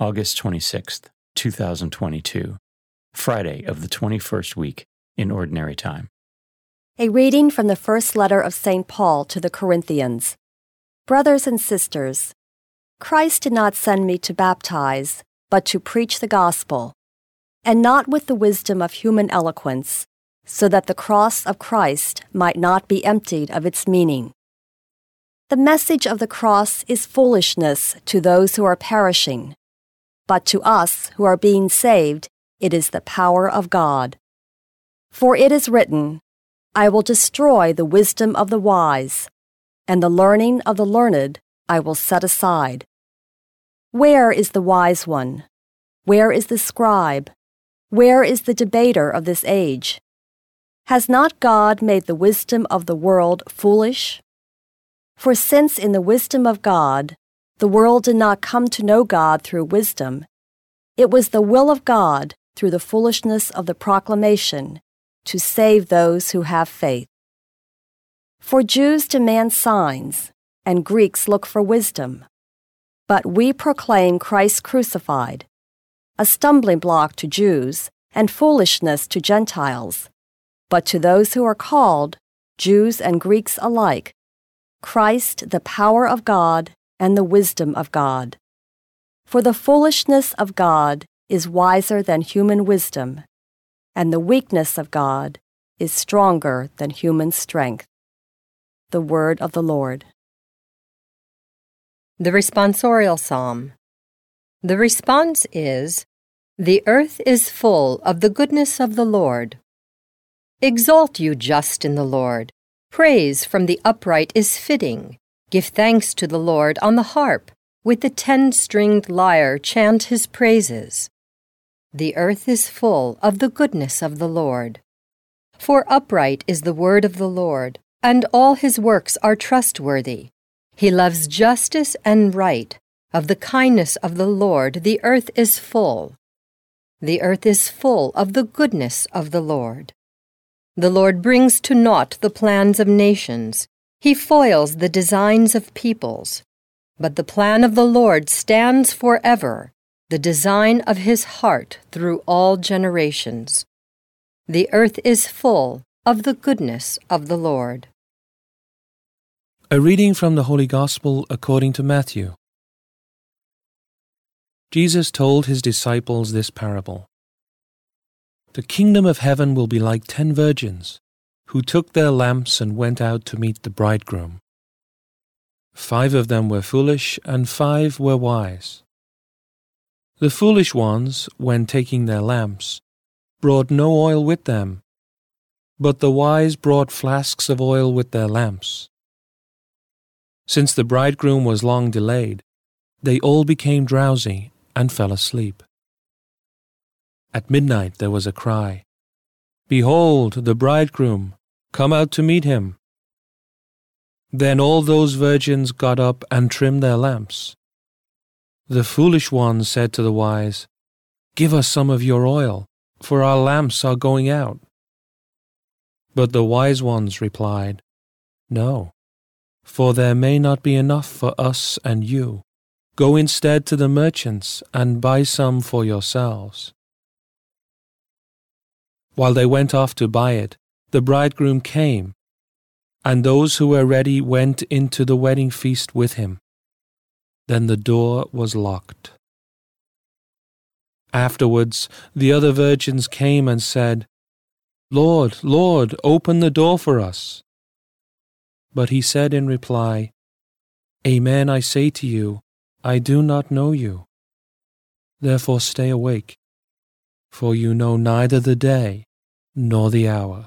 August 26th, 2022, Friday of the 21st week in Ordinary Time. A reading from the first letter of St. Paul to the Corinthians. Brothers and sisters, Christ did not send me to baptize, but to preach the gospel, and not with the wisdom of human eloquence, so that the cross of Christ might not be emptied of its meaning. The message of the cross is foolishness to those who are perishing, but to us who are being saved, it is the power of God. For it is written, I will destroy the wisdom of the wise, and the learning of the learned I will set aside. Where is the wise one? Where is the scribe? Where is the debater of this age? Has not God made the wisdom of the world foolish? For since in the wisdom of God, the world did not come to know God through wisdom, it was the will of God through the foolishness of the proclamation to save those who have faith. For Jews demand signs, and Greeks look for wisdom. But we proclaim Christ crucified, a stumbling block to Jews and foolishness to Gentiles. But to those who are called, Jews and Greeks alike, Christ the power of God and the wisdom of God. For the foolishness of God is wiser than human wisdom, and the weakness of God is stronger than human strength. The Word of the Lord. The Responsorial Psalm. The response is The earth is full of the goodness of the Lord. Exalt you just in the Lord. Praise from the upright is fitting. Give thanks to the Lord on the harp. With the ten stringed lyre, chant his praises. The earth is full of the goodness of the Lord. For upright is the word of the Lord, and all his works are trustworthy. He loves justice and right. Of the kindness of the Lord, the earth is full. The earth is full of the goodness of the Lord. The Lord brings to naught the plans of nations. He foils the designs of peoples. But the plan of the Lord stands forever, the design of his heart through all generations. The earth is full of the goodness of the Lord. A reading from the Holy Gospel according to Matthew. Jesus told his disciples this parable The kingdom of heaven will be like ten virgins who took their lamps and went out to meet the bridegroom. Five of them were foolish, and five were wise. The foolish ones, when taking their lamps, brought no oil with them, but the wise brought flasks of oil with their lamps. Since the bridegroom was long delayed, they all became drowsy and fell asleep. At midnight there was a cry Behold, the bridegroom, come out to meet him. Then all those virgins got up and trimmed their lamps. The foolish ones said to the wise, Give us some of your oil, for our lamps are going out. But the wise ones replied, No, for there may not be enough for us and you. Go instead to the merchants and buy some for yourselves. While they went off to buy it, the bridegroom came, and those who were ready went into the wedding feast with him. Then the door was locked. Afterwards, the other virgins came and said, Lord, Lord, open the door for us. But he said in reply, Amen, I say to you, I do not know you. Therefore stay awake for you know neither the day nor the hour.